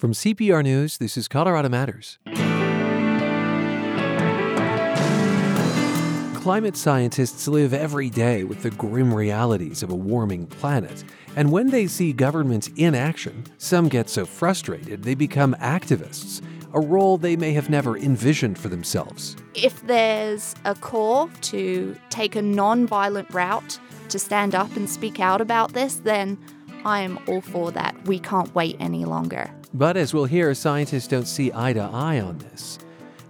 From CPR News, this is Colorado Matters. Climate scientists live every day with the grim realities of a warming planet. And when they see government inaction, some get so frustrated they become activists, a role they may have never envisioned for themselves. If there's a call to take a non violent route to stand up and speak out about this, then I am all for that. We can't wait any longer. But as we'll hear, scientists don't see eye to eye on this.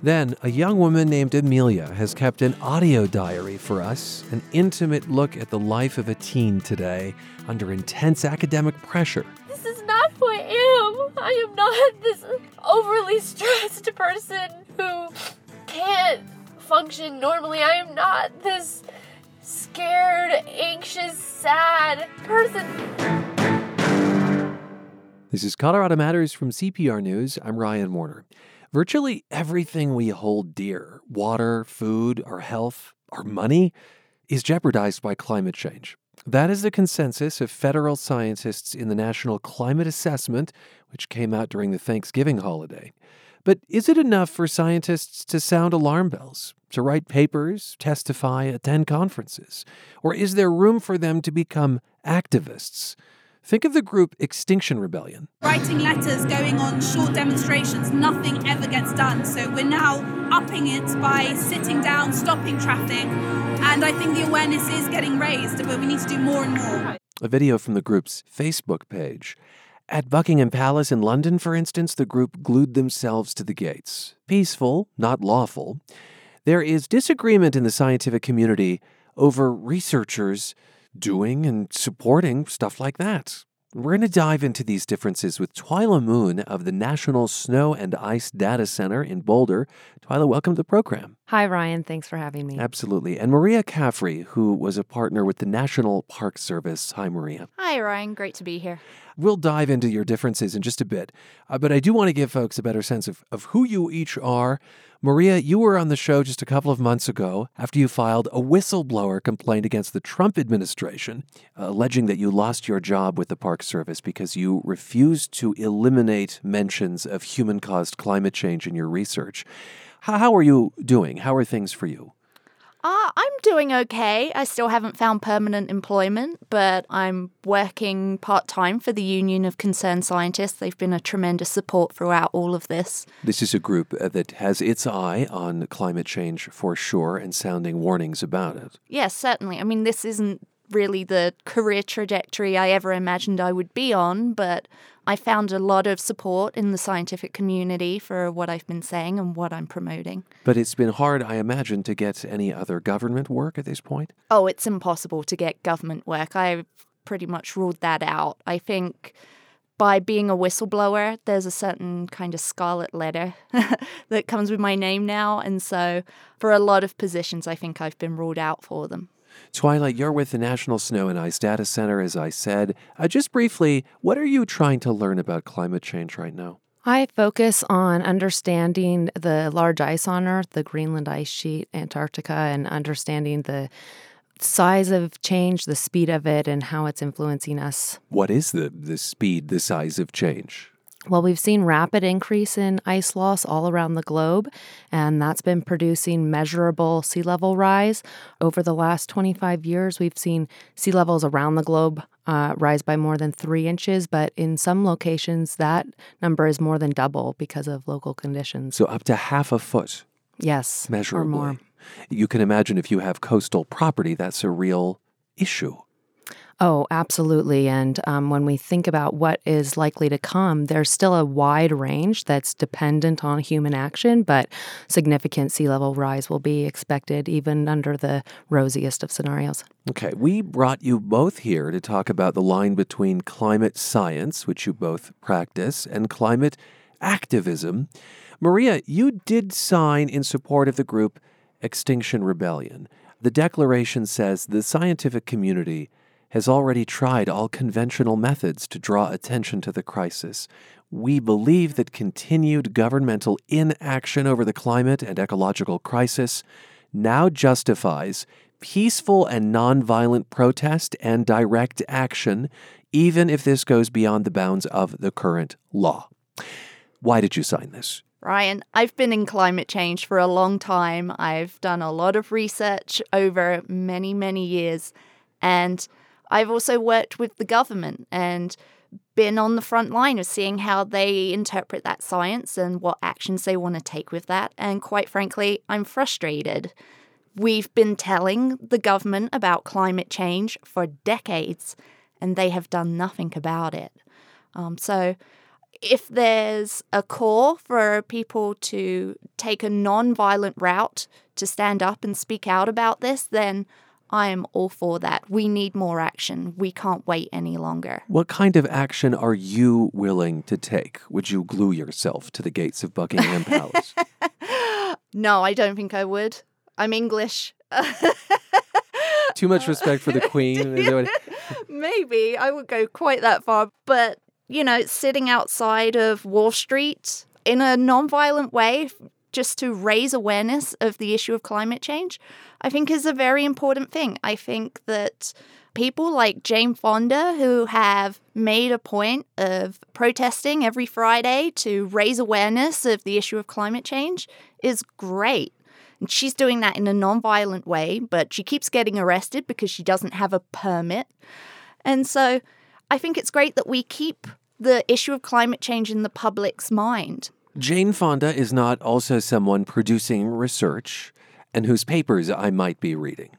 Then, a young woman named Amelia has kept an audio diary for us, an intimate look at the life of a teen today under intense academic pressure. This is not who I am. I am not this overly stressed person who can't function normally. I am not this scared, anxious, sad person. This is Colorado Matters from CPR News. I'm Ryan Warner. Virtually everything we hold dear water, food, our health, our money is jeopardized by climate change. That is the consensus of federal scientists in the National Climate Assessment, which came out during the Thanksgiving holiday. But is it enough for scientists to sound alarm bells, to write papers, testify, attend conferences? Or is there room for them to become activists? Think of the group Extinction Rebellion. Writing letters, going on short demonstrations, nothing ever gets done. So we're now upping it by sitting down, stopping traffic. And I think the awareness is getting raised, but we need to do more and more. A video from the group's Facebook page. At Buckingham Palace in London, for instance, the group glued themselves to the gates. Peaceful, not lawful. There is disagreement in the scientific community over researchers doing and supporting stuff like that. We're going to dive into these differences with Twyla Moon of the National Snow and Ice Data Center in Boulder. Twyla, welcome to the program. Hi, Ryan. Thanks for having me. Absolutely. And Maria Caffrey, who was a partner with the National Park Service. Hi, Maria. Hi, Ryan. Great to be here. We'll dive into your differences in just a bit, uh, but I do want to give folks a better sense of, of who you each are. Maria, you were on the show just a couple of months ago after you filed a whistleblower complaint against the Trump administration, uh, alleging that you lost your job with the Park Service because you refused to eliminate mentions of human caused climate change in your research. How, how are you doing? How are things for you? Uh, I'm doing okay. I still haven't found permanent employment, but I'm working part time for the Union of Concerned Scientists. They've been a tremendous support throughout all of this. This is a group uh, that has its eye on climate change for sure and sounding warnings about it. Yes, certainly. I mean, this isn't really the career trajectory I ever imagined I would be on, but I found a lot of support in the scientific community for what I've been saying and what I'm promoting. But it's been hard, I imagine, to get any other government work at this point? Oh, it's impossible to get government work. I've pretty much ruled that out. I think by being a whistleblower, there's a certain kind of scarlet letter that comes with my name now. And so for a lot of positions, I think I've been ruled out for them. Twyla, you're with the National Snow and Ice Data Center, as I said. Uh, just briefly, what are you trying to learn about climate change right now? I focus on understanding the large ice on Earth, the Greenland ice sheet, Antarctica, and understanding the size of change, the speed of it, and how it's influencing us. What is the, the speed, the size of change? Well, we've seen rapid increase in ice loss all around the globe, and that's been producing measurable sea level rise. Over the last 25 years, we've seen sea levels around the globe uh, rise by more than three inches, but in some locations, that number is more than double because of local conditions. So, up to half a foot. Yes, measurably. or more. You can imagine if you have coastal property, that's a real issue. Oh, absolutely. And um, when we think about what is likely to come, there's still a wide range that's dependent on human action, but significant sea level rise will be expected even under the rosiest of scenarios. Okay, we brought you both here to talk about the line between climate science, which you both practice, and climate activism. Maria, you did sign in support of the group Extinction Rebellion. The declaration says the scientific community has already tried all conventional methods to draw attention to the crisis. We believe that continued governmental inaction over the climate and ecological crisis now justifies peaceful and nonviolent protest and direct action, even if this goes beyond the bounds of the current law. Why did you sign this? Ryan, I've been in climate change for a long time. I've done a lot of research over many, many years. And I've also worked with the government and been on the front line of seeing how they interpret that science and what actions they want to take with that. And quite frankly, I'm frustrated. We've been telling the government about climate change for decades, and they have done nothing about it. Um, so, if there's a call for people to take a non-violent route to stand up and speak out about this, then I am all for that. We need more action. We can't wait any longer. What kind of action are you willing to take? Would you glue yourself to the gates of Buckingham Palace? no, I don't think I would. I'm English. Too much respect for the Queen. Maybe I would go quite that far, but you know, sitting outside of Wall Street in a non-violent way just to raise awareness of the issue of climate change, I think is a very important thing. I think that people like Jane Fonda, who have made a point of protesting every Friday to raise awareness of the issue of climate change, is great. And she's doing that in a non-violent way, but she keeps getting arrested because she doesn't have a permit. And so I think it's great that we keep the issue of climate change in the public's mind. Jane Fonda is not also someone producing research and whose papers I might be reading.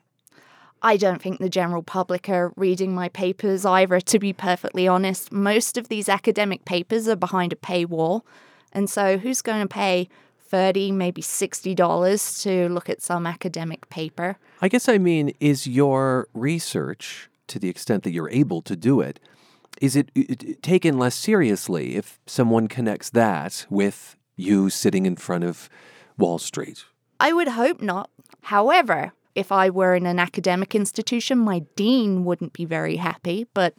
I don't think the general public are reading my papers either, to be perfectly honest. Most of these academic papers are behind a paywall. And so, who's going to pay 30 maybe $60 to look at some academic paper? I guess I mean, is your research, to the extent that you're able to do it, is it, it taken less seriously if someone connects that with you sitting in front of Wall Street? I would hope not. However, if I were in an academic institution, my dean wouldn't be very happy. But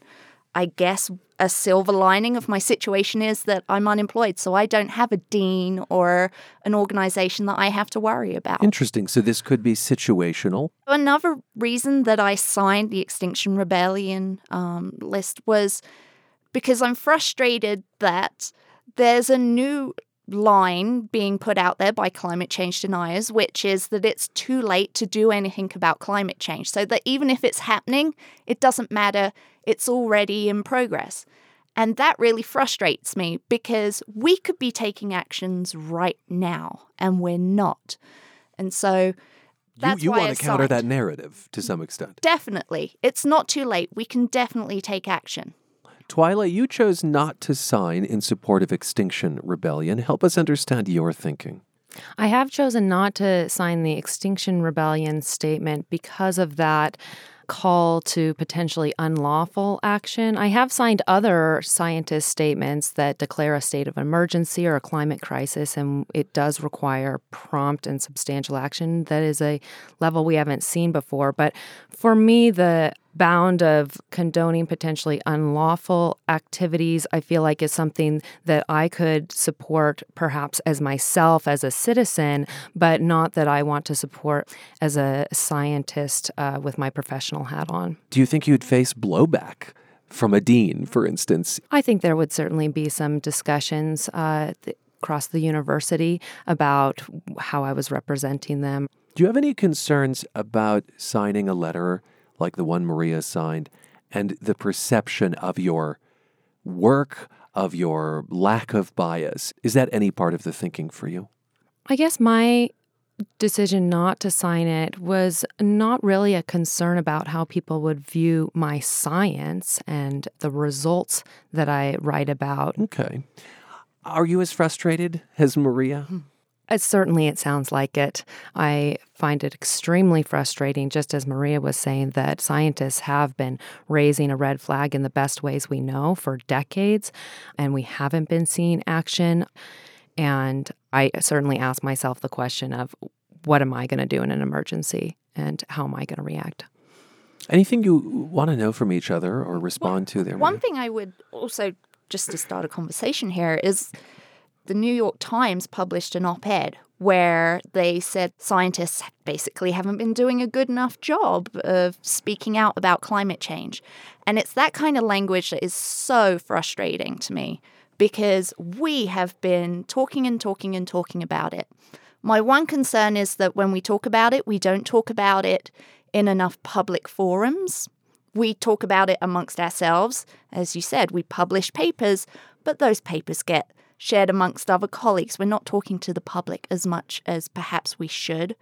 I guess a silver lining of my situation is that I'm unemployed, so I don't have a dean or an organization that I have to worry about. Interesting. So this could be situational. Another reason that I signed the Extinction Rebellion um, list was because I'm frustrated that there's a new line being put out there by climate change deniers, which is that it's too late to do anything about climate change. So that even if it's happening, it doesn't matter, it's already in progress. And that really frustrates me because we could be taking actions right now and we're not. And so that's you, you why want to counter that narrative to some extent. Definitely. It's not too late. We can definitely take action. Twyla, you chose not to sign in support of Extinction Rebellion. Help us understand your thinking. I have chosen not to sign the Extinction Rebellion statement because of that call to potentially unlawful action. I have signed other scientist statements that declare a state of emergency or a climate crisis, and it does require prompt and substantial action. That is a level we haven't seen before. But for me, the bound of condoning potentially unlawful activities, I feel like is something that I could support perhaps as myself, as a citizen, but not that I want to support as a scientist uh, with my professional hat on. Do you think you'd face blowback from a dean, for instance? I think there would certainly be some discussions uh, th- across the university about how I was representing them. Do you have any concerns about signing a letter like the one Maria signed and the perception of your work, of your lack of bias? Is that any part of the thinking for you? I guess my decision not to sign it was not really a concern about how people would view my science and the results that I write about. Okay. Are you as frustrated as Maria? Hmm. Uh, certainly, it sounds like it. I find it extremely frustrating, just as Maria was saying, that scientists have been raising a red flag in the best ways we know for decades, and we haven't been seeing action. And I certainly ask myself the question of what am I going to do in an emergency and how am I going to react? Anything you want to know from each other or respond to there? One thing I would also, just to start a conversation here, is the New York Times published an op ed where they said scientists basically haven't been doing a good enough job of speaking out about climate change. And it's that kind of language that is so frustrating to me because we have been talking and talking and talking about it. My one concern is that when we talk about it, we don't talk about it in enough public forums. We talk about it amongst ourselves. As you said, we publish papers, but those papers get shared amongst other colleagues. We're not talking to the public as much as perhaps we should.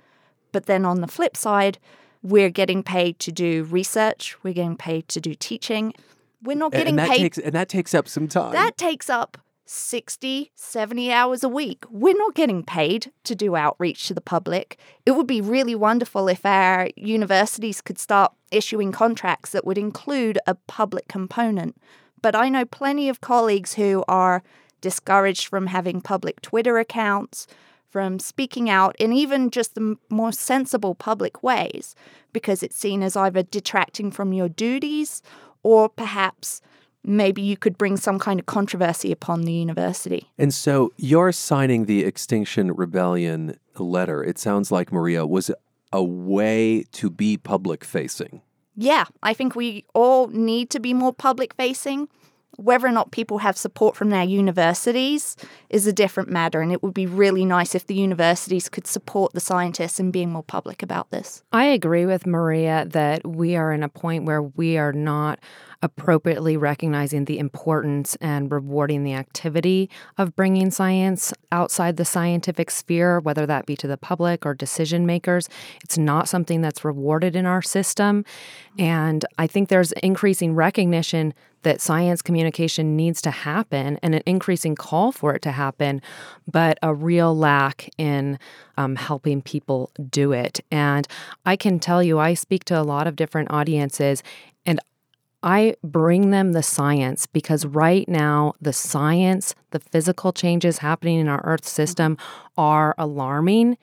But then on the flip side, we're getting paid to do research, we're getting paid to do teaching. We're not getting and that paid. takes and that takes up some time. that takes up 60, 70 hours a week. We're not getting paid to do outreach to the public. It would be really wonderful if our universities could start issuing contracts that would include a public component. But I know plenty of colleagues who are discouraged from having public Twitter accounts, from speaking out in even just the m- more sensible public ways, because it's seen as either detracting from your duties or perhaps maybe you could bring some kind of controversy upon the university. And so you're signing the Extinction Rebellion letter. It sounds like Maria was a way to be public facing. Yeah, I think we all need to be more public facing. Whether or not people have support from their universities is a different matter, and it would be really nice if the universities could support the scientists in being more public about this. I agree with Maria that we are in a point where we are not appropriately recognizing the importance and rewarding the activity of bringing science outside the scientific sphere, whether that be to the public or decision makers. It's not something that's rewarded in our system. And I think there's increasing recognition that science communication needs to happen and an increasing call for it to happen, but a real lack in um, helping people do it. And I can tell you, I speak to a lot of different audiences, I bring them the science because right now, the science, the physical changes happening in our Earth system are alarming.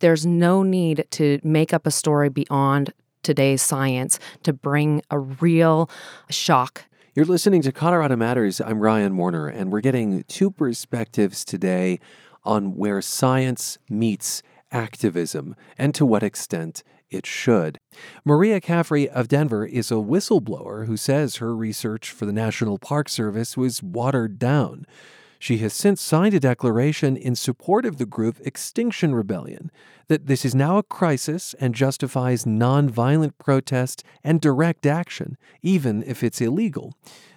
There's no need to make up a story beyond today's science to bring a real shock You're listening to Colorado Matters. I'm Ryan Warner, and we're getting two perspectives today on where science meets activism and to what extent it should. Maria Caffrey of Denver is a whistleblower who says her research for the National Park Service was watered down. She has since signed a declaration in support of the group Extinction Rebellion that this is now a crisis and justifies nonviolent protest and direct action, even if it's illegal.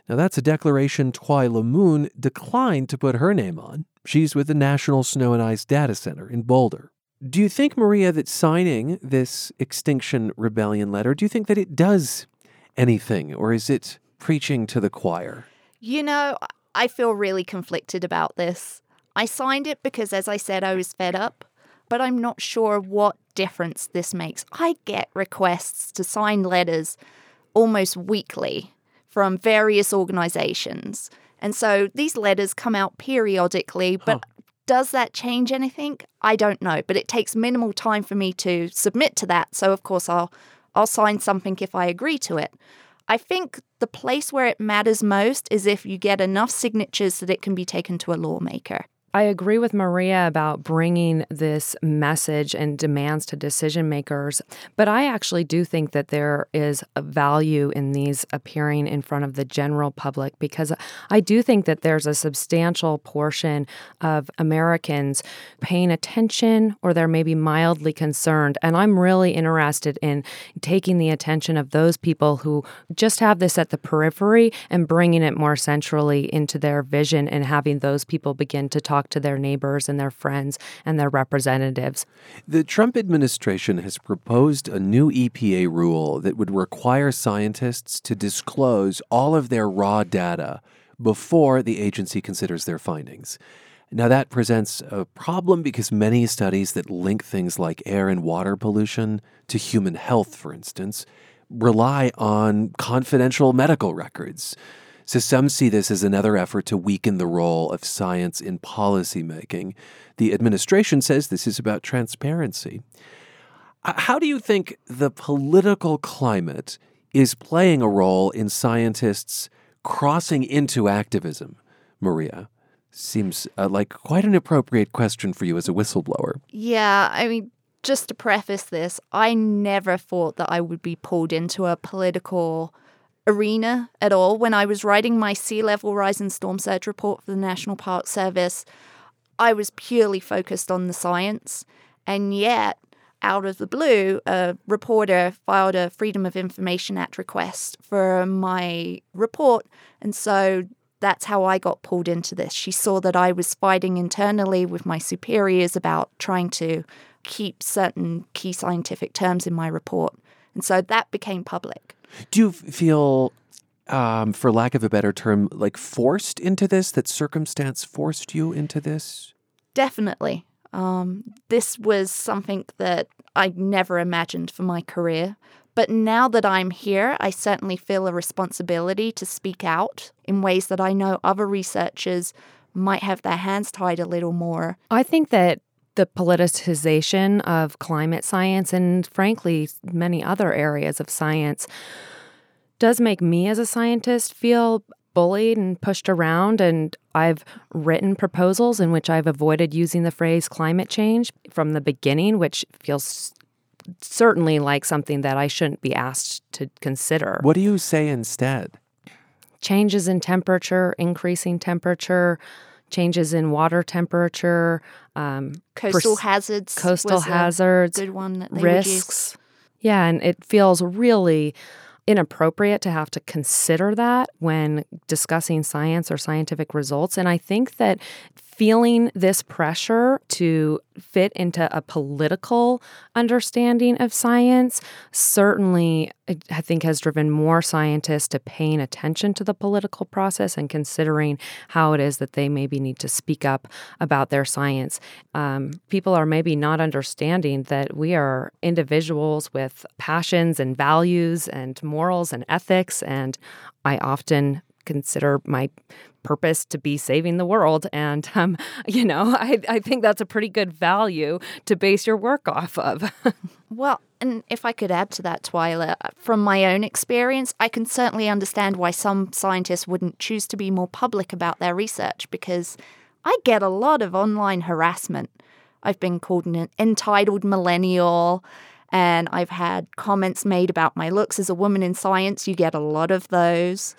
Now, that's a declaration Twyla Moon declined to put her name on. She's with the National Snow and Ice Data Center in Boulder. Do you think, Maria, that signing this Extinction Rebellion letter, do you think that it does anything, or is it preaching to the choir? You know, I feel really conflicted about this. I signed it because, as I said, I was fed up, but I'm not sure what difference this makes. I get requests to sign letters almost weekly from various organizations. And so these letters come out periodically, but does that change anything? I don't know, but it takes minimal time for me to submit to that. So of course I'll I'll sign something if I agree to it. I think the place where it matters most is if you get enough signatures that it can be taken to a lawmaker. I agree with Maria about bringing this message and demands to decision makers, but I actually do think that there is a value in these appearing in front of the general public because I do think that there's a substantial portion of Americans paying attention or they're maybe mildly concerned. And I'm really interested in taking the attention of those people who just have this at the periphery and bringing it more centrally into their vision and having those people begin to talk to their neighbors and their friends and their representatives. The Trump administration has proposed a new EPA rule that would require scientists to disclose all of their raw data before the agency considers their findings. Now, that presents a problem because many studies that link things like air and water pollution to human health, for instance, rely on confidential medical records. So some see this as another effort to weaken the role of science in policymaking. The administration says this is about transparency. How do you think the political climate is playing a role in scientists crossing into activism, Maria? Seems uh, like quite an appropriate question for you as a whistleblower. Yeah, I mean, just to preface this, I never thought that I would be pulled into a political arena at all. When I was writing my sea level rise and storm surge report for the National Park Service, I was purely focused on the science. And yet, out of the blue, a reporter filed a Freedom of Information Act request for my report. And so that's how I got pulled into this. She saw that I was fighting internally with my superiors about trying to keep certain key scientific terms in my report. And so that became public. Do you feel, um, for lack of a better term, like forced into this? That circumstance forced you into this? Definitely. Um, this was something that I never imagined for my career. But now that I'm here, I certainly feel a responsibility to speak out in ways that I know other researchers might have their hands tied a little more. I think that the politicization of climate science and, frankly, many other areas of science does make me as a scientist feel bullied and pushed around. And I've written proposals in which I've avoided using the phrase climate change from the beginning, which feels certainly like something that I shouldn't be asked to consider. What do you say instead? Changes in temperature, increasing temperature, changes in water temperature, um, coastal pers- hazards, coastal hazards, good one risks. Yeah, and it feels really inappropriate to have to consider that when discussing science or scientific results. And I think that feeling this pressure to fit into a political understanding of science certainly, I think, has driven more scientists to paying attention to the political process and considering how it is that they maybe need to speak up about their science. Um, people are maybe not understanding that we are individuals with passions and values and morals and ethics. And I often consider my purpose to be saving the world. And, um, you know, I, I think that's a pretty good value to base your work off of. well, and if I could add to that, Twyla, from my own experience, I can certainly understand why some scientists wouldn't choose to be more public about their research because I get a lot of online harassment. I've been called an entitled millennial. And I've had comments made about my looks as a woman in science. You get a lot of those.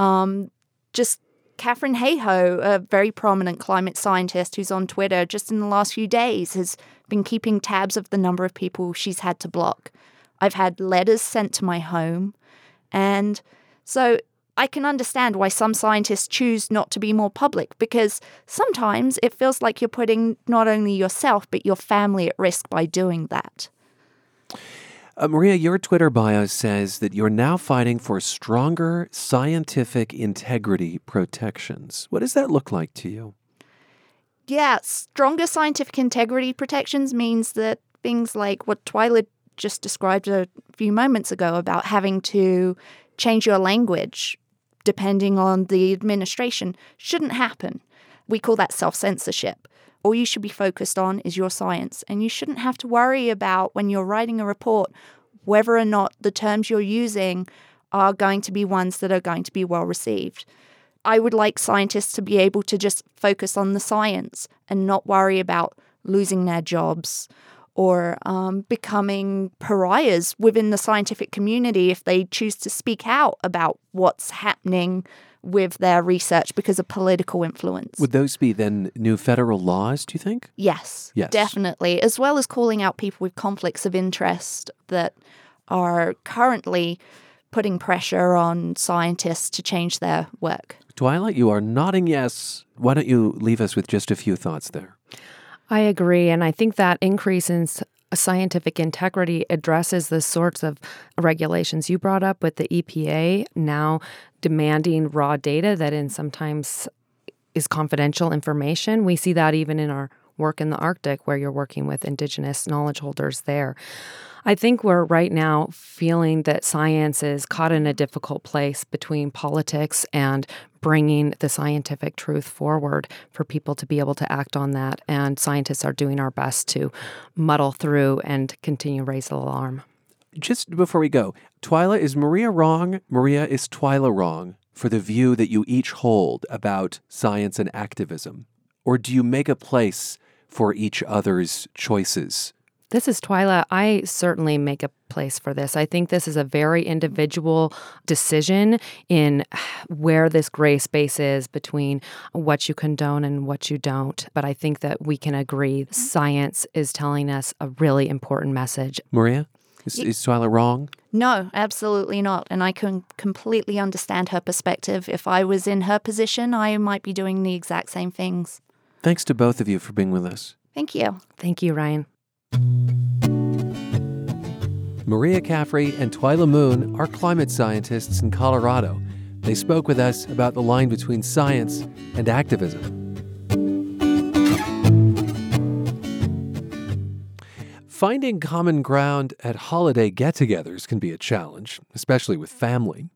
Um, just Katharine Hayhoe, a very prominent climate scientist who's on Twitter, just in the last few days has been keeping tabs of the number of people she's had to block. I've had letters sent to my home. And so I can understand why some scientists choose not to be more public because sometimes it feels like you're putting not only yourself but your family at risk by doing that. Uh, Maria, your Twitter bio says that you're now fighting for stronger scientific integrity protections. What does that look like to you? Yeah, stronger scientific integrity protections means that things like what Twyla just described a few moments ago about having to change your language depending on the administration shouldn't happen. We call that self censorship. All you should be focused on is your science, and you shouldn't have to worry about when you're writing a report whether or not the terms you're using are going to be ones that are going to be well received. I would like scientists to be able to just focus on the science and not worry about losing their jobs or um, becoming pariahs within the scientific community if they choose to speak out about what's happening with their research because of political influence. Would those be then new federal laws, do you think? Yes, yes. definitely. As well as calling out people with conflicts of interest that are currently putting pressure on scientists to change their work. Twyla, you are nodding yes. Why don't you leave us with just a few thoughts there? I agree. And I think that increase in scientific integrity addresses the sorts of regulations you brought up with the EPA now demanding raw data that in sometimes is confidential information. We see that even in our work in the Arctic where you're working with indigenous knowledge holders there. I think we're right now feeling that science is caught in a difficult place between politics and bringing the scientific truth forward for people to be able to act on that. And scientists are doing our best to muddle through and continue raise the alarm. Just before we go, Twyla, is Maria wrong? Maria, is Twyla wrong for the view that you each hold about science and activism? Or do you make a place for each other's choices? This is Twyla. I certainly make a place for this. I think this is a very individual decision in where this gray space is between what you condone and what you don't. But I think that we can agree mm-hmm. science is telling us a really important message. Maria, is, is Twyla wrong? No, absolutely not. And I can completely understand her perspective. If I was in her position, I might be doing the exact same things. Thanks to both of you for being with us. Thank you. Thank you, Ryan. Maria Caffrey and Twyla Moon are climate scientists in Colorado. They spoke with us about the line between science and activism. Finding common ground at holiday get togethers can be a challenge, especially with family.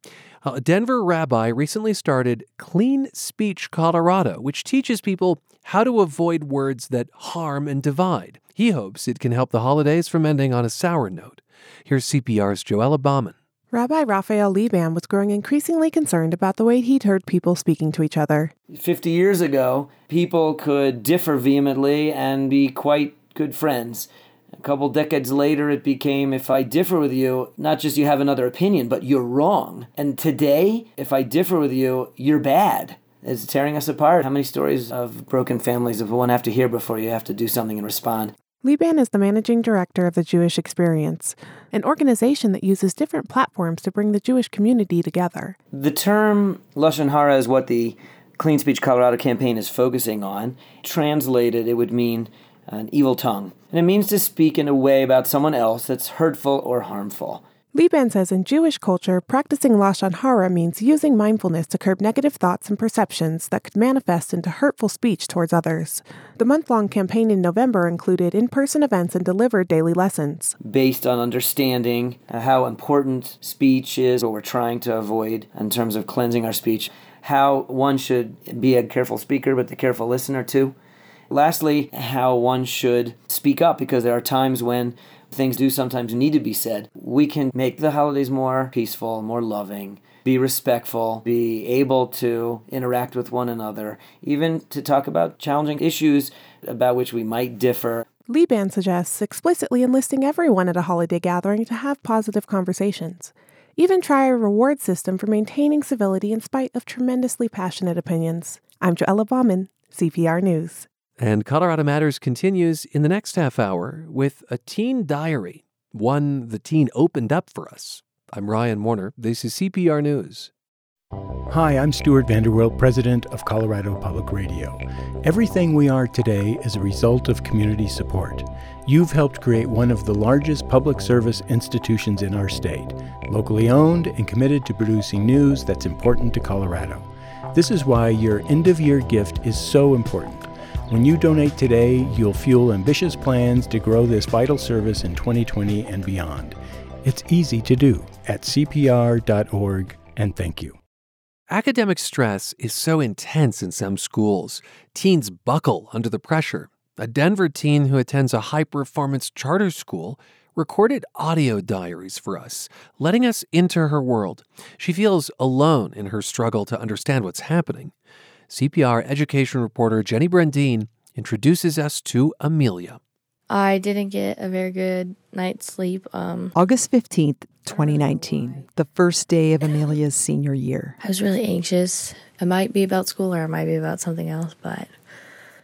A Denver rabbi recently started Clean Speech Colorado, which teaches people how to avoid words that harm and divide. He hopes it can help the holidays from ending on a sour note. Here's CPR's Joella Bauman. Rabbi Raphael Liban was growing increasingly concerned about the way he'd heard people speaking to each other. 50 years ago, people could differ vehemently and be quite good friends. A couple decades later, it became if I differ with you, not just you have another opinion, but you're wrong. And today, if I differ with you, you're bad. It's tearing us apart. How many stories of broken families of one have to hear before you have to do something and respond? Liban is the managing director of the Jewish Experience, an organization that uses different platforms to bring the Jewish community together. The term Lashon Hara is what the Clean Speech Colorado campaign is focusing on. Translated, it would mean an evil tongue. And it means to speak in a way about someone else that's hurtful or harmful. Liban says in Jewish culture, practicing Lashon Hara means using mindfulness to curb negative thoughts and perceptions that could manifest into hurtful speech towards others. The month long campaign in November included in person events and delivered daily lessons. Based on understanding uh, how important speech is, what we're trying to avoid in terms of cleansing our speech, how one should be a careful speaker but a careful listener too. Lastly, how one should speak up because there are times when things do sometimes need to be said. We can make the holidays more peaceful, more loving, be respectful, be able to interact with one another, even to talk about challenging issues about which we might differ. Liban suggests explicitly enlisting everyone at a holiday gathering to have positive conversations. Even try a reward system for maintaining civility in spite of tremendously passionate opinions. I'm Joella Bauman, CPR News. And Colorado Matters continues in the next half hour with a teen diary, one the teen opened up for us. I'm Ryan Warner. This is CPR News. Hi, I'm Stuart Vanderwilt, president of Colorado Public Radio. Everything we are today is a result of community support. You've helped create one of the largest public service institutions in our state, locally owned and committed to producing news that's important to Colorado. This is why your end of year gift is so important. When you donate today, you'll fuel ambitious plans to grow this vital service in 2020 and beyond. It's easy to do at cpr.org, and thank you. Academic stress is so intense in some schools. Teens buckle under the pressure. A Denver teen who attends a high performance charter school recorded audio diaries for us, letting us into her world. She feels alone in her struggle to understand what's happening. CPR education reporter Jenny Brundin introduces us to Amelia. I didn't get a very good night's sleep. Um, August 15th, 2019, the first day of Amelia's senior year. I was really anxious. It might be about school or it might be about something else, but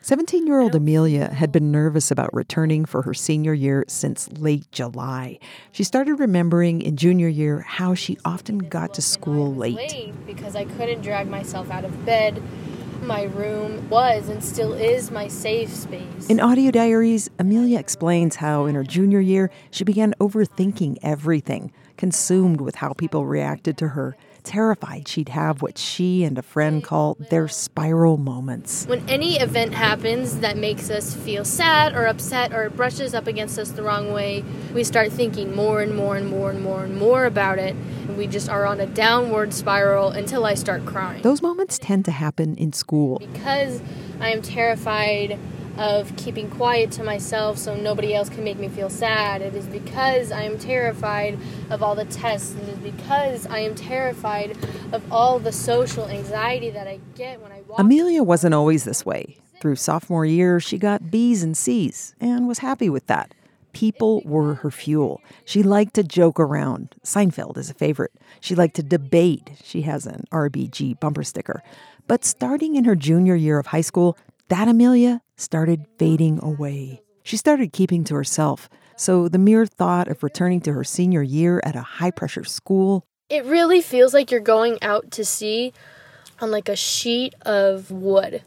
17 year old Amelia had been nervous about returning for her senior year since late July. She started remembering in junior year how she often got to school late. late because I couldn't drag myself out of bed. My room was and still is my safe space. In audio diaries, Amelia explains how in her junior year she began overthinking everything, consumed with how people reacted to her, terrified she'd have what she and a friend call their spiral moments. when any event happens that makes us feel sad or upset or brushes up against us the wrong way, we start thinking more and more and more and more and more about it. And we just are on a downward spiral until I start crying. Those moments tend to happen in school. Because I am terrified of keeping quiet to myself so nobody else can make me feel sad. It is because I am terrified of all the tests. It is because I am terrified of all the social anxiety that I get when I walk. Amelia wasn't always this way. Through sophomore year, she got B's and C's and was happy with that. People were her fuel. She liked to joke around. Seinfeld is a favorite. She liked to debate. She has an RBG bumper sticker. But starting in her junior year of high school, that Amelia started fading away. She started keeping to herself. So the mere thought of returning to her senior year at a high pressure school. It really feels like you're going out to sea on like a sheet of wood.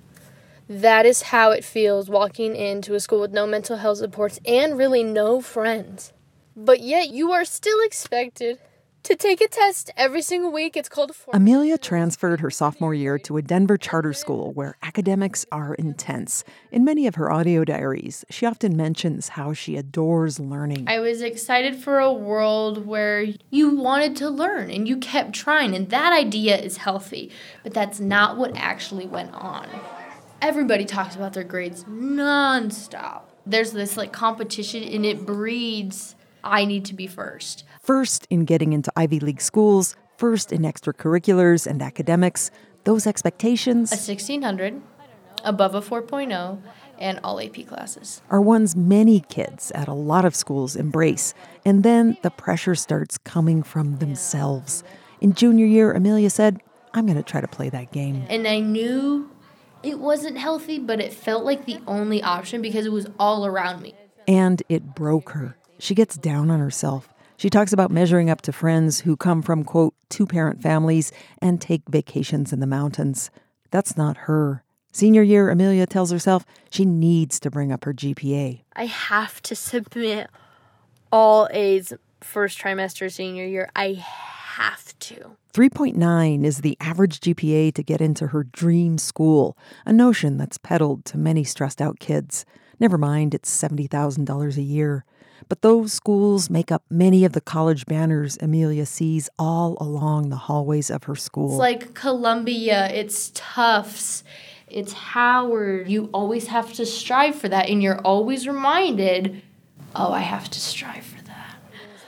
That is how it feels walking into a school with no mental health supports and really no friends. But yet you are still expected to take a test every single week. It's called a Amelia transferred her sophomore year to a Denver charter school where academics are intense. In many of her audio diaries, she often mentions how she adores learning. I was excited for a world where you wanted to learn and you kept trying, and that idea is healthy, but that's not what actually went on. Everybody talks about their grades nonstop. There's this like competition, and it breeds I need to be first. First in getting into Ivy League schools, first in extracurriculars and academics, those expectations a 1600, above a 4.0, and all AP classes are ones many kids at a lot of schools embrace. And then the pressure starts coming from themselves. In junior year, Amelia said, I'm going to try to play that game. And I knew it wasn't healthy, but it felt like the only option because it was all around me. And it broke her. She gets down on herself. She talks about measuring up to friends who come from, quote, two parent families and take vacations in the mountains. That's not her. Senior year, Amelia tells herself she needs to bring up her GPA. I have to submit all A's first trimester senior year. I have to. 3.9 is the average GPA to get into her dream school, a notion that's peddled to many stressed out kids. Never mind, it's $70,000 a year. But those schools make up many of the college banners Amelia sees all along the hallways of her school. It's like Columbia, it's Tufts, it's Howard. You always have to strive for that, and you're always reminded, oh, I have to strive for that.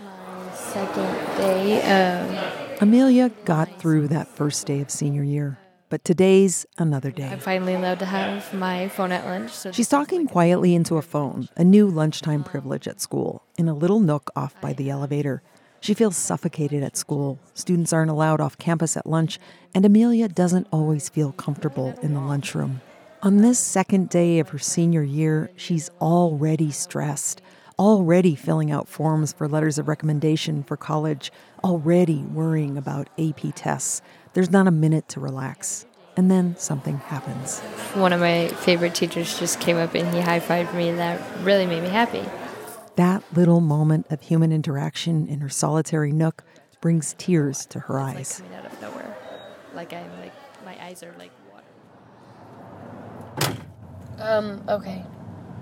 my second day of. Amelia got through that first day of senior year. But today's another day. I'm finally allowed to have my phone at lunch. So She's talking quietly into a phone, a new lunchtime privilege at school, in a little nook off by the elevator. She feels suffocated at school. Students aren't allowed off campus at lunch, and Amelia doesn't always feel comfortable in the lunchroom. On this second day of her senior year, she's already stressed, already filling out forms for letters of recommendation for college, already worrying about AP tests. There's not a minute to relax. And then something happens. One of my favorite teachers just came up and he high fived me, and that really made me happy. That little moment of human interaction in her solitary nook brings tears to her eyes. Like coming out of nowhere. Like I'm like, my eyes are like water. Um, okay.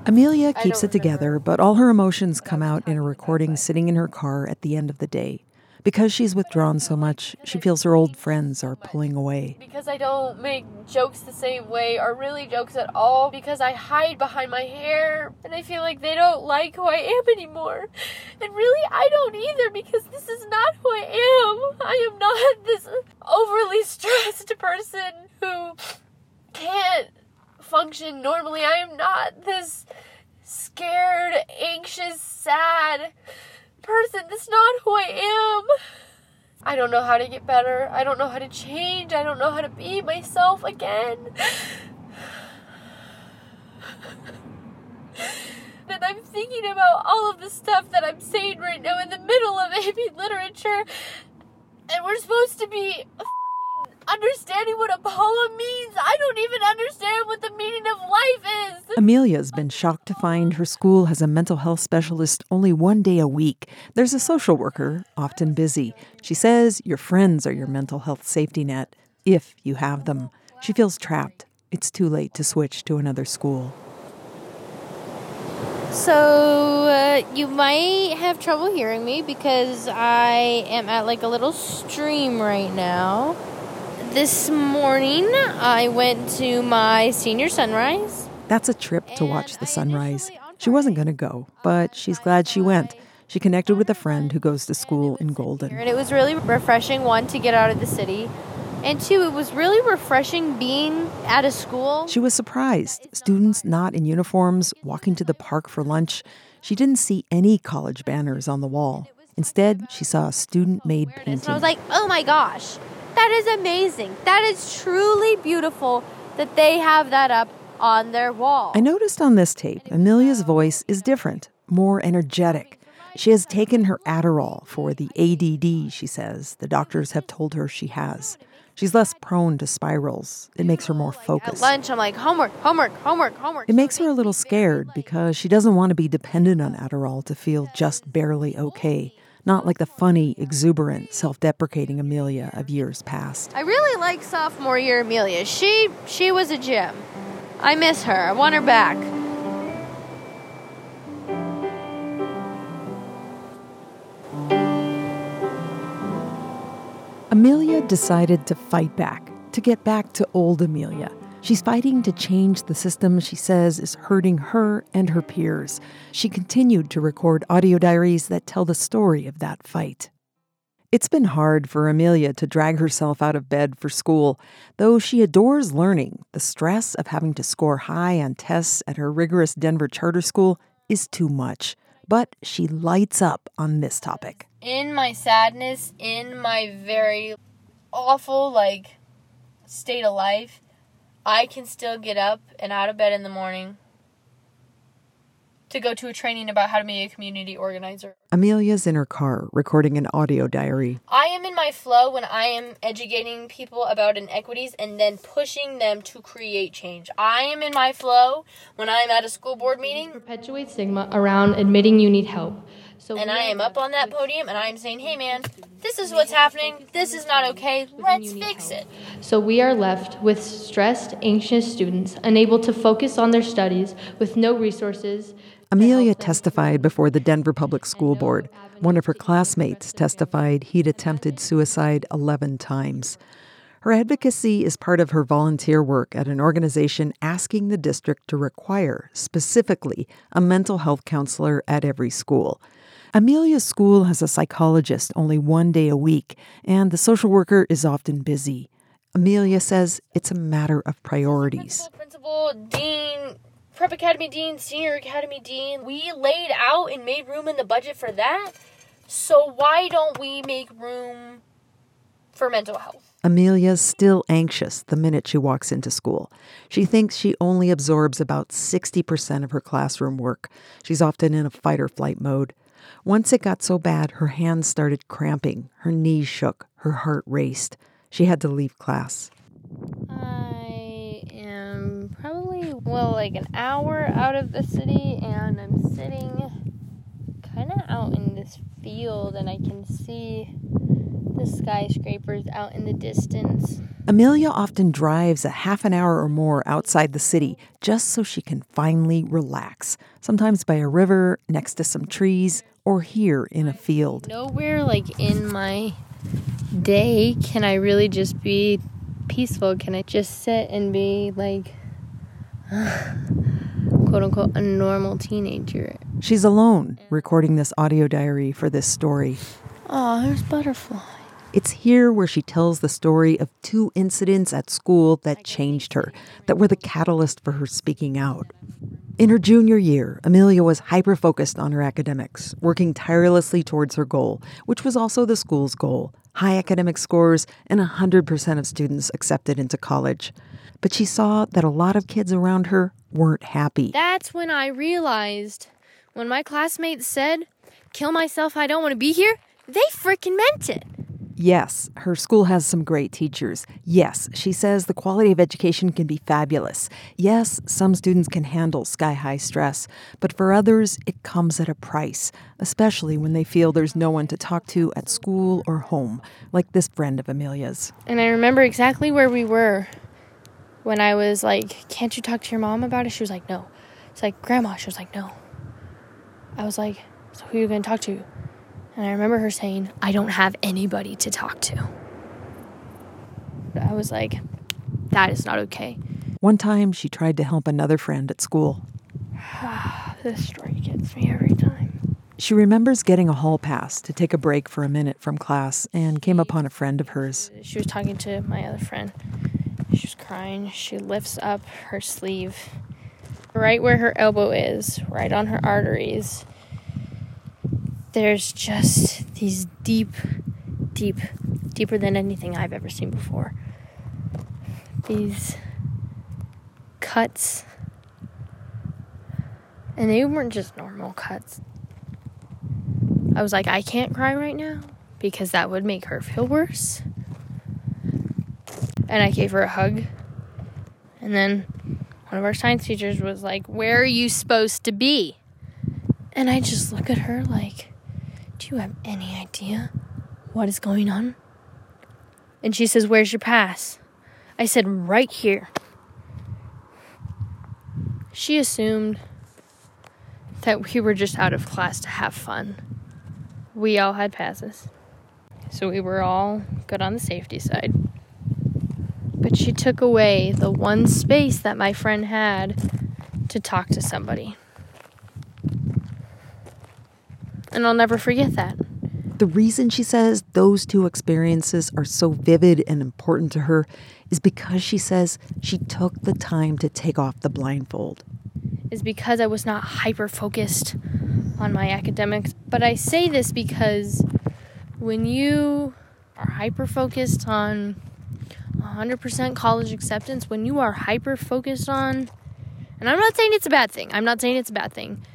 Amelia keeps it together, but all her emotions come out in a recording sitting in her car at the end of the day. Because she's withdrawn so much, she feels her old friends are pulling away. Because I don't make jokes the same way or really jokes at all. Because I hide behind my hair and I feel like they don't like who I am anymore. And really, I don't either because this is not who I am. I am not this overly stressed person who can't function normally. I am not this scared, anxious, sad person. That's not who I am. I don't know how to get better. I don't know how to change. I don't know how to be myself again. and I'm thinking about all of the stuff that I'm saying right now in the middle of AP literature. And we're supposed to be understanding what a poem means. I don't even understand what the meaning of life is. Amelia's been shocked to find her school has a mental health specialist only one day a week. There's a social worker, often busy. She says your friends are your mental health safety net, if you have them. She feels trapped. It's too late to switch to another school. So, uh, you might have trouble hearing me because I am at like a little stream right now. This morning, I went to my senior sunrise. That's a trip to watch the sunrise. She wasn't going to go, but she's glad she went. She connected with a friend who goes to school in Golden. And it was really refreshing, one, to get out of the city, And two, it was really refreshing being at a school. She was surprised. Students not in uniforms walking to the park for lunch. She didn't see any college banners on the wall. Instead, she saw a student made painting. And I was like, oh my gosh, that is amazing. That is truly beautiful that they have that up on their wall. I noticed on this tape, Amelia's voice is different, more energetic. She has taken her Adderall for the ADD, she says, the doctors have told her she has. She's less prone to spirals. It makes her more focused. At lunch, I'm like, homework, homework, homework, homework. It makes her a little scared because she doesn't want to be dependent on Adderall to feel just barely okay, not like the funny, exuberant, self deprecating Amelia of years past. I really like sophomore year Amelia. She she was a gem. I miss her. I want her back. Amelia decided to fight back, to get back to old Amelia. She's fighting to change the system she says is hurting her and her peers. She continued to record audio diaries that tell the story of that fight. It's been hard for Amelia to drag herself out of bed for school. Though she adores learning, the stress of having to score high on tests at her rigorous Denver charter school is too much. But she lights up on this topic. In my sadness, in my very awful, like, state of life, I can still get up and out of bed in the morning to go to a training about how to be a community organizer. Amelia's in her car recording an audio diary. I am in my flow when I am educating people about inequities and then pushing them to create change. I am in my flow when I am at a school board meeting. Perpetuate stigma around admitting you need help. So and I am up on that podium and I am saying, hey man, this is what's happening. This is not okay. Let's fix it. So we are left with stressed, anxious students, unable to focus on their studies, with no resources. Amelia testified before the Denver Public School Board. One of her classmates testified he'd attempted suicide 11 times. Her advocacy is part of her volunteer work at an organization asking the district to require, specifically, a mental health counselor at every school. Amelia's school has a psychologist only one day a week, and the social worker is often busy. Amelia says it's a matter of priorities. Principal, principal dean, prep academy dean, senior academy dean, we laid out and made room in the budget for that. So why don't we make room for mental health? Amelia's still anxious the minute she walks into school. She thinks she only absorbs about 60% of her classroom work. She's often in a fight or flight mode. Once it got so bad, her hands started cramping, her knees shook, her heart raced. She had to leave class. I am probably, well, like an hour out of the city, and I'm sitting kind of out in this field, and I can see the skyscrapers out in the distance. Amelia often drives a half an hour or more outside the city just so she can finally relax, sometimes by a river, next to some trees, or here in a field. Nowhere like in my day can I really just be peaceful. Can I just sit and be like, quote unquote, a normal teenager? She's alone recording this audio diary for this story. Oh, there's butterfly. It's here where she tells the story of two incidents at school that changed her, that were the catalyst for her speaking out. In her junior year, Amelia was hyper focused on her academics, working tirelessly towards her goal, which was also the school's goal high academic scores and 100% of students accepted into college. But she saw that a lot of kids around her weren't happy. That's when I realized when my classmates said, Kill myself, I don't want to be here, they freaking meant it. Yes, her school has some great teachers. Yes, she says the quality of education can be fabulous. Yes, some students can handle sky high stress, but for others, it comes at a price, especially when they feel there's no one to talk to at school or home, like this friend of Amelia's. And I remember exactly where we were when I was like, Can't you talk to your mom about it? She was like, No. It's like, Grandma. She was like, No. I was like, So who are you going to talk to? And I remember her saying, I don't have anybody to talk to. I was like, that is not okay. One time she tried to help another friend at school. this story gets me every time. She remembers getting a hall pass to take a break for a minute from class and came upon a friend of hers. She was talking to my other friend. She was crying. She lifts up her sleeve right where her elbow is, right on her arteries. There's just these deep, deep, deeper than anything I've ever seen before. These cuts. And they weren't just normal cuts. I was like, I can't cry right now because that would make her feel worse. And I gave her a hug. And then one of our science teachers was like, Where are you supposed to be? And I just look at her like, you have any idea what is going on? And she says, Where's your pass? I said, Right here. She assumed that we were just out of class to have fun. We all had passes. So we were all good on the safety side. But she took away the one space that my friend had to talk to somebody. And I'll never forget that. The reason she says those two experiences are so vivid and important to her is because she says she took the time to take off the blindfold. Is because I was not hyper focused on my academics. But I say this because when you are hyper focused on 100% college acceptance, when you are hyper focused on, and I'm not saying it's a bad thing, I'm not saying it's a bad thing.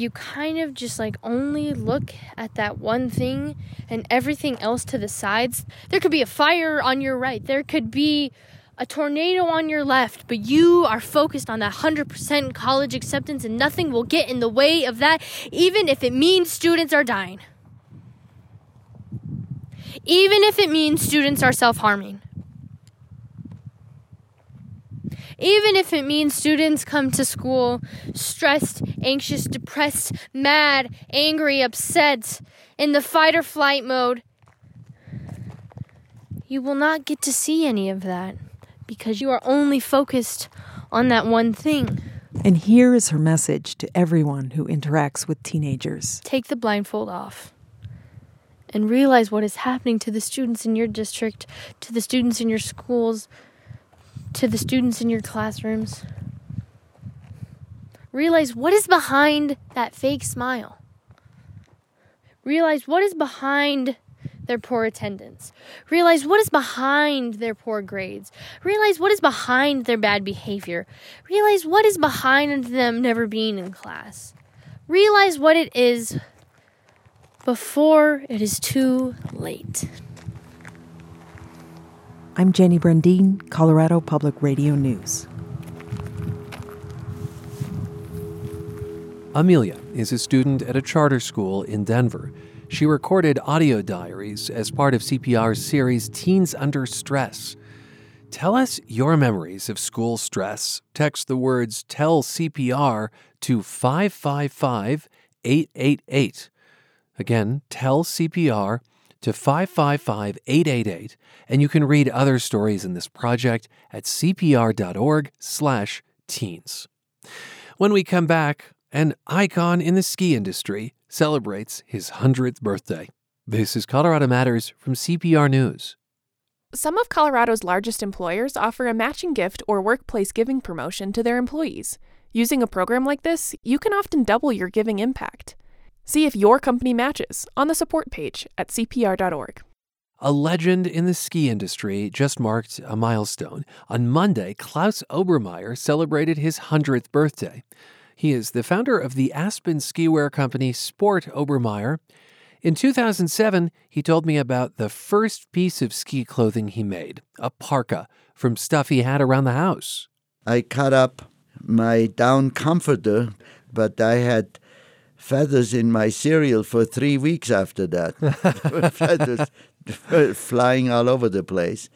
You kind of just like only look at that one thing and everything else to the sides. There could be a fire on your right. There could be a tornado on your left, but you are focused on that 100% college acceptance and nothing will get in the way of that, even if it means students are dying. Even if it means students are self harming. Even if it means students come to school stressed, anxious, depressed, mad, angry, upset, in the fight or flight mode, you will not get to see any of that because you are only focused on that one thing. And here is her message to everyone who interacts with teenagers Take the blindfold off and realize what is happening to the students in your district, to the students in your schools, to the students in your classrooms. Realize what is behind that fake smile. Realize what is behind their poor attendance. Realize what is behind their poor grades. Realize what is behind their bad behavior. Realize what is behind them never being in class. Realize what it is before it is too late. I'm Jenny Brundin, Colorado Public Radio News. Amelia is a student at a charter school in Denver. She recorded audio diaries as part of CPR's series Teens Under Stress. Tell us your memories of school stress. Text the words Tell CPR to 555 888. Again, Tell CPR to 555 888, and you can read other stories in this project at cpr.org/slash teens. When we come back, an icon in the ski industry celebrates his 100th birthday. This is Colorado Matters from CPR News. Some of Colorado's largest employers offer a matching gift or workplace giving promotion to their employees. Using a program like this, you can often double your giving impact. See if your company matches on the support page at CPR.org. A legend in the ski industry just marked a milestone. On Monday, Klaus Obermeyer celebrated his 100th birthday. He is the founder of the Aspen skiwear company Sport Obermeyer. In 2007, he told me about the first piece of ski clothing he made a parka from stuff he had around the house. I cut up my down comforter, but I had feathers in my cereal for three weeks after that. feathers flying all over the place.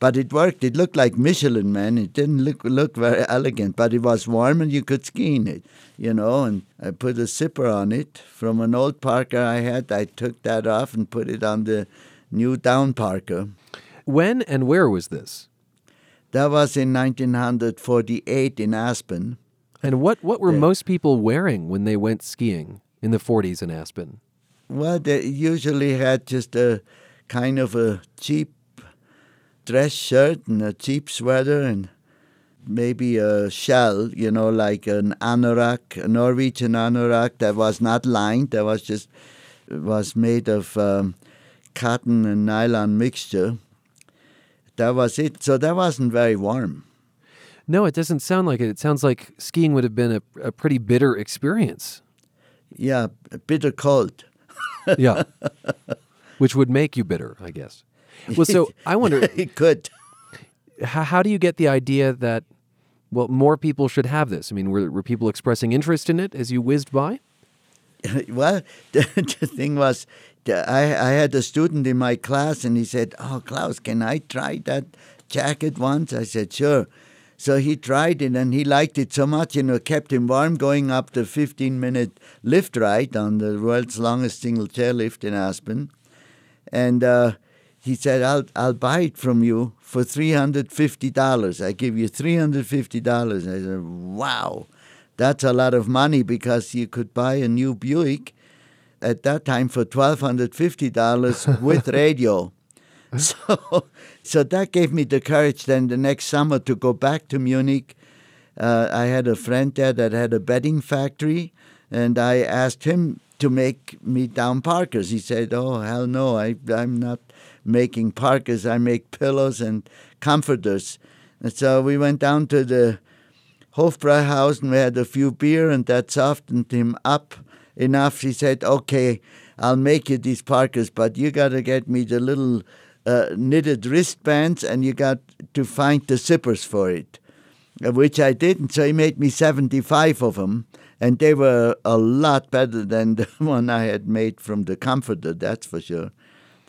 But it worked. It looked like Michelin Man. It didn't look look very elegant, but it was warm and you could ski in it, you know. And I put a zipper on it from an old Parker I had. I took that off and put it on the new down Parker. When and where was this? That was in 1948 in Aspen. And what, what were most people wearing when they went skiing? in the 40s in Aspen? Well, they usually had just a kind of a cheap dress shirt and a cheap sweater and maybe a shell, you know, like an anorak, a Norwegian anorak that was not lined, that was just was made of um, cotton and nylon mixture. That was it. So that wasn't very warm. No, it doesn't sound like it. It sounds like skiing would have been a, a pretty bitter experience. Yeah, a bitter cold. yeah. Which would make you bitter, I guess. Well, so I wonder. it could. How, how do you get the idea that, well, more people should have this? I mean, were, were people expressing interest in it as you whizzed by? well, the, the thing was, the, I, I had a student in my class and he said, Oh, Klaus, can I try that jacket once? I said, Sure. So he tried it and he liked it so much, you know, kept him warm going up the 15 minute lift ride on the world's longest single chairlift in Aspen. And uh, he said, I'll, I'll buy it from you for $350. I give you $350. I said, wow, that's a lot of money because you could buy a new Buick at that time for $1,250 with radio. So, so that gave me the courage then the next summer to go back to Munich. Uh, I had a friend there that had a bedding factory, and I asked him to make me down parkers. He said, "Oh hell no, I, I'm not making parkers. I make pillows and comforters." And so we went down to the Hofbräuhaus and we had a few beer, and that softened him up enough. He said, "Okay, I'll make you these parkers, but you got to get me the little uh, knitted wristbands, and you got to find the zippers for it." Which I didn't. so he made me seventy-five of them and they were a lot better than the one I had made from the comforter, that's for sure.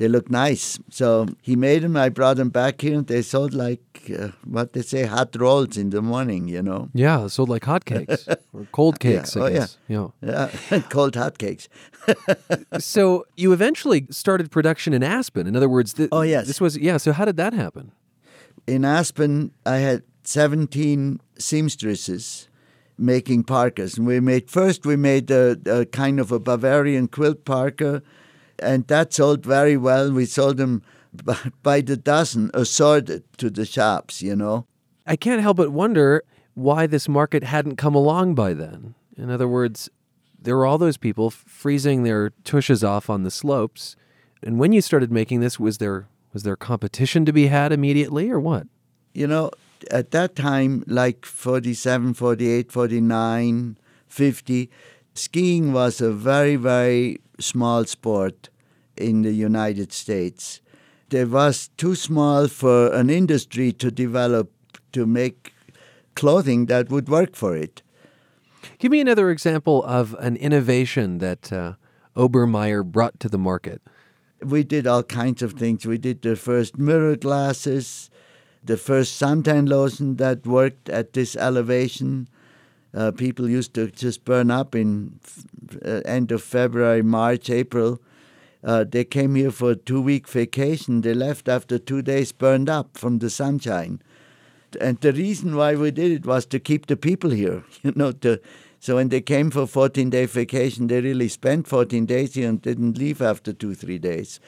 They look nice. So he made them, I brought them back here, and they sold like uh, what they say, hot rolls in the morning, you know? Yeah, sold like hotcakes or cold cakes, yeah. I oh, guess. Yeah, yeah. cold hot cakes. so you eventually started production in Aspen. In other words, th- oh, yes. This was, yeah, so how did that happen? In Aspen, I had 17 seamstresses making parkas. And we made first we made a, a, kind of a Bavarian quilt parka, and that sold very well. We sold them by the dozen, assorted to the shops. You know. I can't help but wonder why this market hadn't come along by then. In other words, there were all those people freezing their tushes off on the slopes, and when you started making this, was there was there competition to be had immediately, or what? You know, at that time, like 47, 48, 49, 50, skiing was a very, very small sport in the United States. It was too small for an industry to develop to make clothing that would work for it. Give me another example of an innovation that uh, Obermeyer brought to the market. We did all kinds of things. We did the first mirror glasses the first suntan lotion that worked at this elevation. Uh, people used to just burn up in uh, end of February, March, April. Uh, they came here for a two-week vacation. They left after two days, burned up from the sunshine. And the reason why we did it was to keep the people here. You know, to, so when they came for 14-day vacation, they really spent 14 days here and didn't leave after two, three days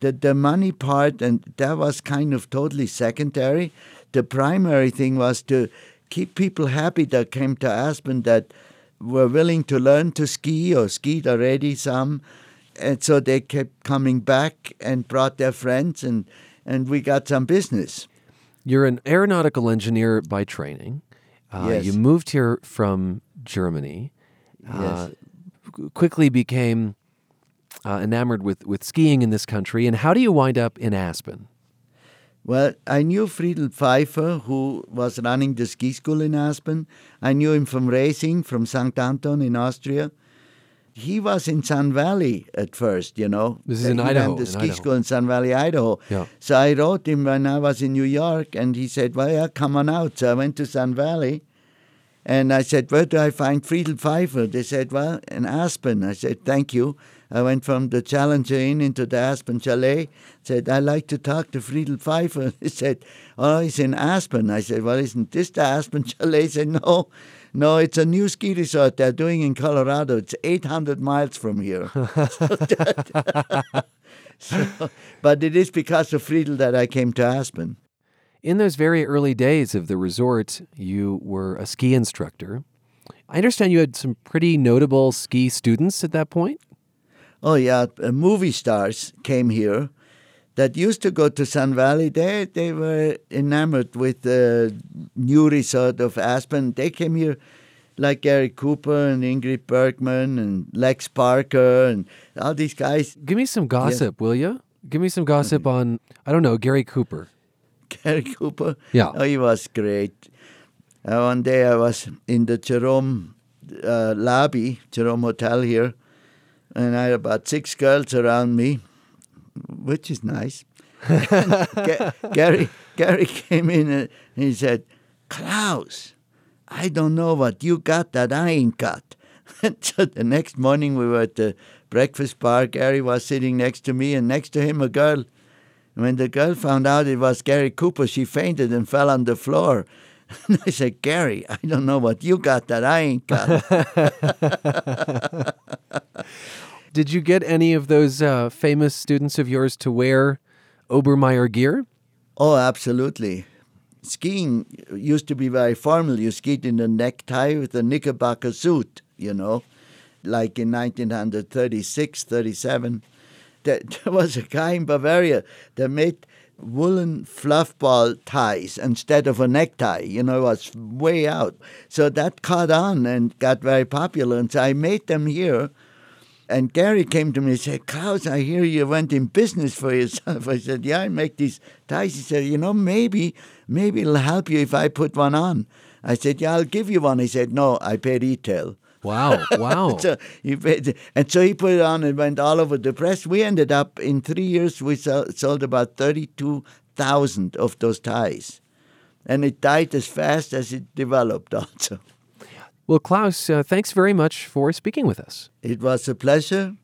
the, the money part, and that was kind of totally secondary. The primary thing was to keep people happy that came to Aspen that were willing to learn to ski or skied already some. And so they kept coming back and brought their friends, and, and we got some business. You're an aeronautical engineer by training. Uh, yes. You moved here from Germany. Yes. Uh, quickly became uh, enamored with, with skiing in this country. And how do you wind up in Aspen? Well, I knew Friedl Pfeifer, who was running the ski school in Aspen. I knew him from racing, from St. Anton in Austria. He was in Sun Valley at first, you know. This is in Idaho. The in ski Idaho. school in Sun Valley, Idaho. Yeah. So I wrote him when I was in New York, and he said, "Well, yeah, come on out." So I went to Sun Valley, and I said, "Where do I find Friedl Pfeifer?" They said, "Well, in Aspen." I said, "Thank you." I went from the Challenger Inn into the Aspen Chalet. Said, I'd like to talk to Friedl Pfeifer. He said, Oh, he's in Aspen. I said, Well, isn't this the Aspen Chalet? He said, No, No, it's a new ski resort they're doing in Colorado. It's 800 miles from here. so, but it is because of Friedl that I came to Aspen. In those very early days of the resort, you were a ski instructor. I understand you had some pretty notable ski students at that point. Oh, yeah. Movie stars came here that used to go to Sun Valley. They, they were enamored with the new resort of Aspen. They came here like Gary Cooper and Ingrid Bergman and Lex Barker and all these guys. Give me some gossip, yeah. will you? Give me some gossip on, I don't know, Gary Cooper. Gary Cooper? Yeah. Oh, he was great. Uh, one day I was in the Jerome uh, lobby, Jerome Hotel here, and I had about six girls around me, which is nice. Gary, Gary came in and he said, Klaus, I don't know what you got that I ain't got. so the next morning we were at the breakfast bar. Gary was sitting next to me, and next to him a girl. And When the girl found out it was Gary Cooper, she fainted and fell on the floor. And I said, Gary, I don't know what you got that I ain't got. Did you get any of those uh, famous students of yours to wear Obermeyer gear? Oh, absolutely skiing used to be very formal. You skied in a necktie with a knickerbocker suit, you know, like in 1936, 37. There, was a guy in Bavaria that made woolen fluffball ties instead of a necktie. You know, it was way out. So that caught on and got very popular. And so I made them here and Gary came to me and said, Klaus, I hear you went in business for yourself. I said, Yeah, I make these ties. He said, You know, maybe, maybe it'll help you if I put one on. I said, Yeah, I'll give you one. He said, No, I pay retail. Wow, wow. so he paid, and so he put it on and went all over the press. We ended up, in three years, we sold about 32,000 of those ties. And it died as fast as it developed also. Well, Klaus, uh, thanks very much for speaking with us. It was a pleasure,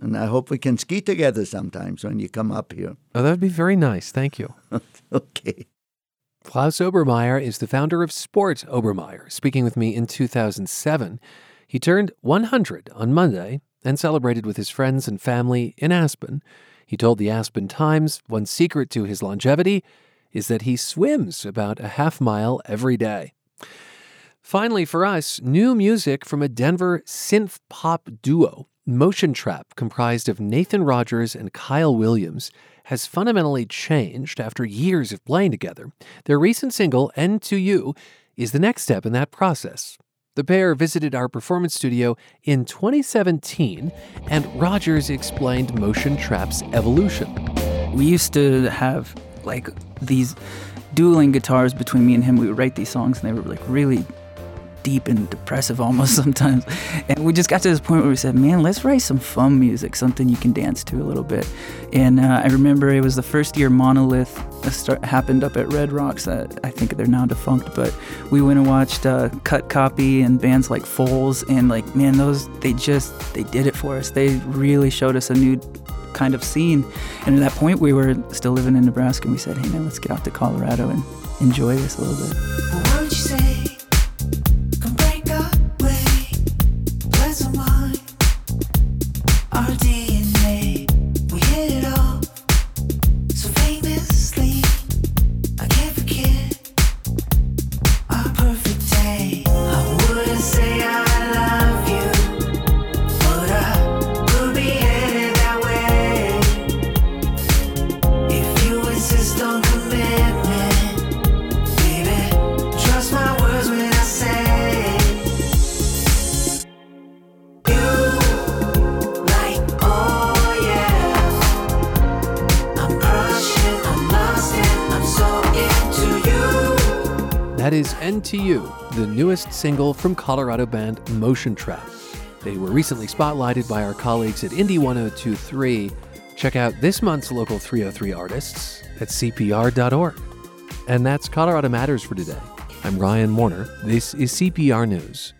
and I hope we can ski together sometimes when you come up here. Oh, that would be very nice. Thank you. okay. Klaus Obermeyer is the founder of Sport Obermeyer, speaking with me in 2007. He turned 100 on Monday and celebrated with his friends and family in Aspen. He told the Aspen Times one secret to his longevity is that he swims about a half mile every day. Finally, for us, new music from a Denver synth pop duo. Motion Trap, comprised of Nathan Rogers and Kyle Williams, has fundamentally changed after years of playing together. Their recent single, End to You, is the next step in that process. The pair visited our performance studio in 2017, and Rogers explained Motion Trap's evolution. We used to have like these dueling guitars between me and him. We would write these songs, and they were like really deep and depressive almost sometimes. And we just got to this point where we said, man, let's write some fun music, something you can dance to a little bit. And uh, I remember it was the first year Monolith start, happened up at Red Rocks. I think they're now defunct, but we went and watched uh, Cut Copy and bands like Foals. And like, man, those, they just, they did it for us. They really showed us a new kind of scene. And at that point, we were still living in Nebraska, and we said, hey, man, let's get out to Colorado and enjoy this a little bit. Single from Colorado band Motion Trap. They were recently spotlighted by our colleagues at Indie 1023. Check out this month's local 303 artists at CPR.org. And that's Colorado Matters for today. I'm Ryan Warner. This is CPR News.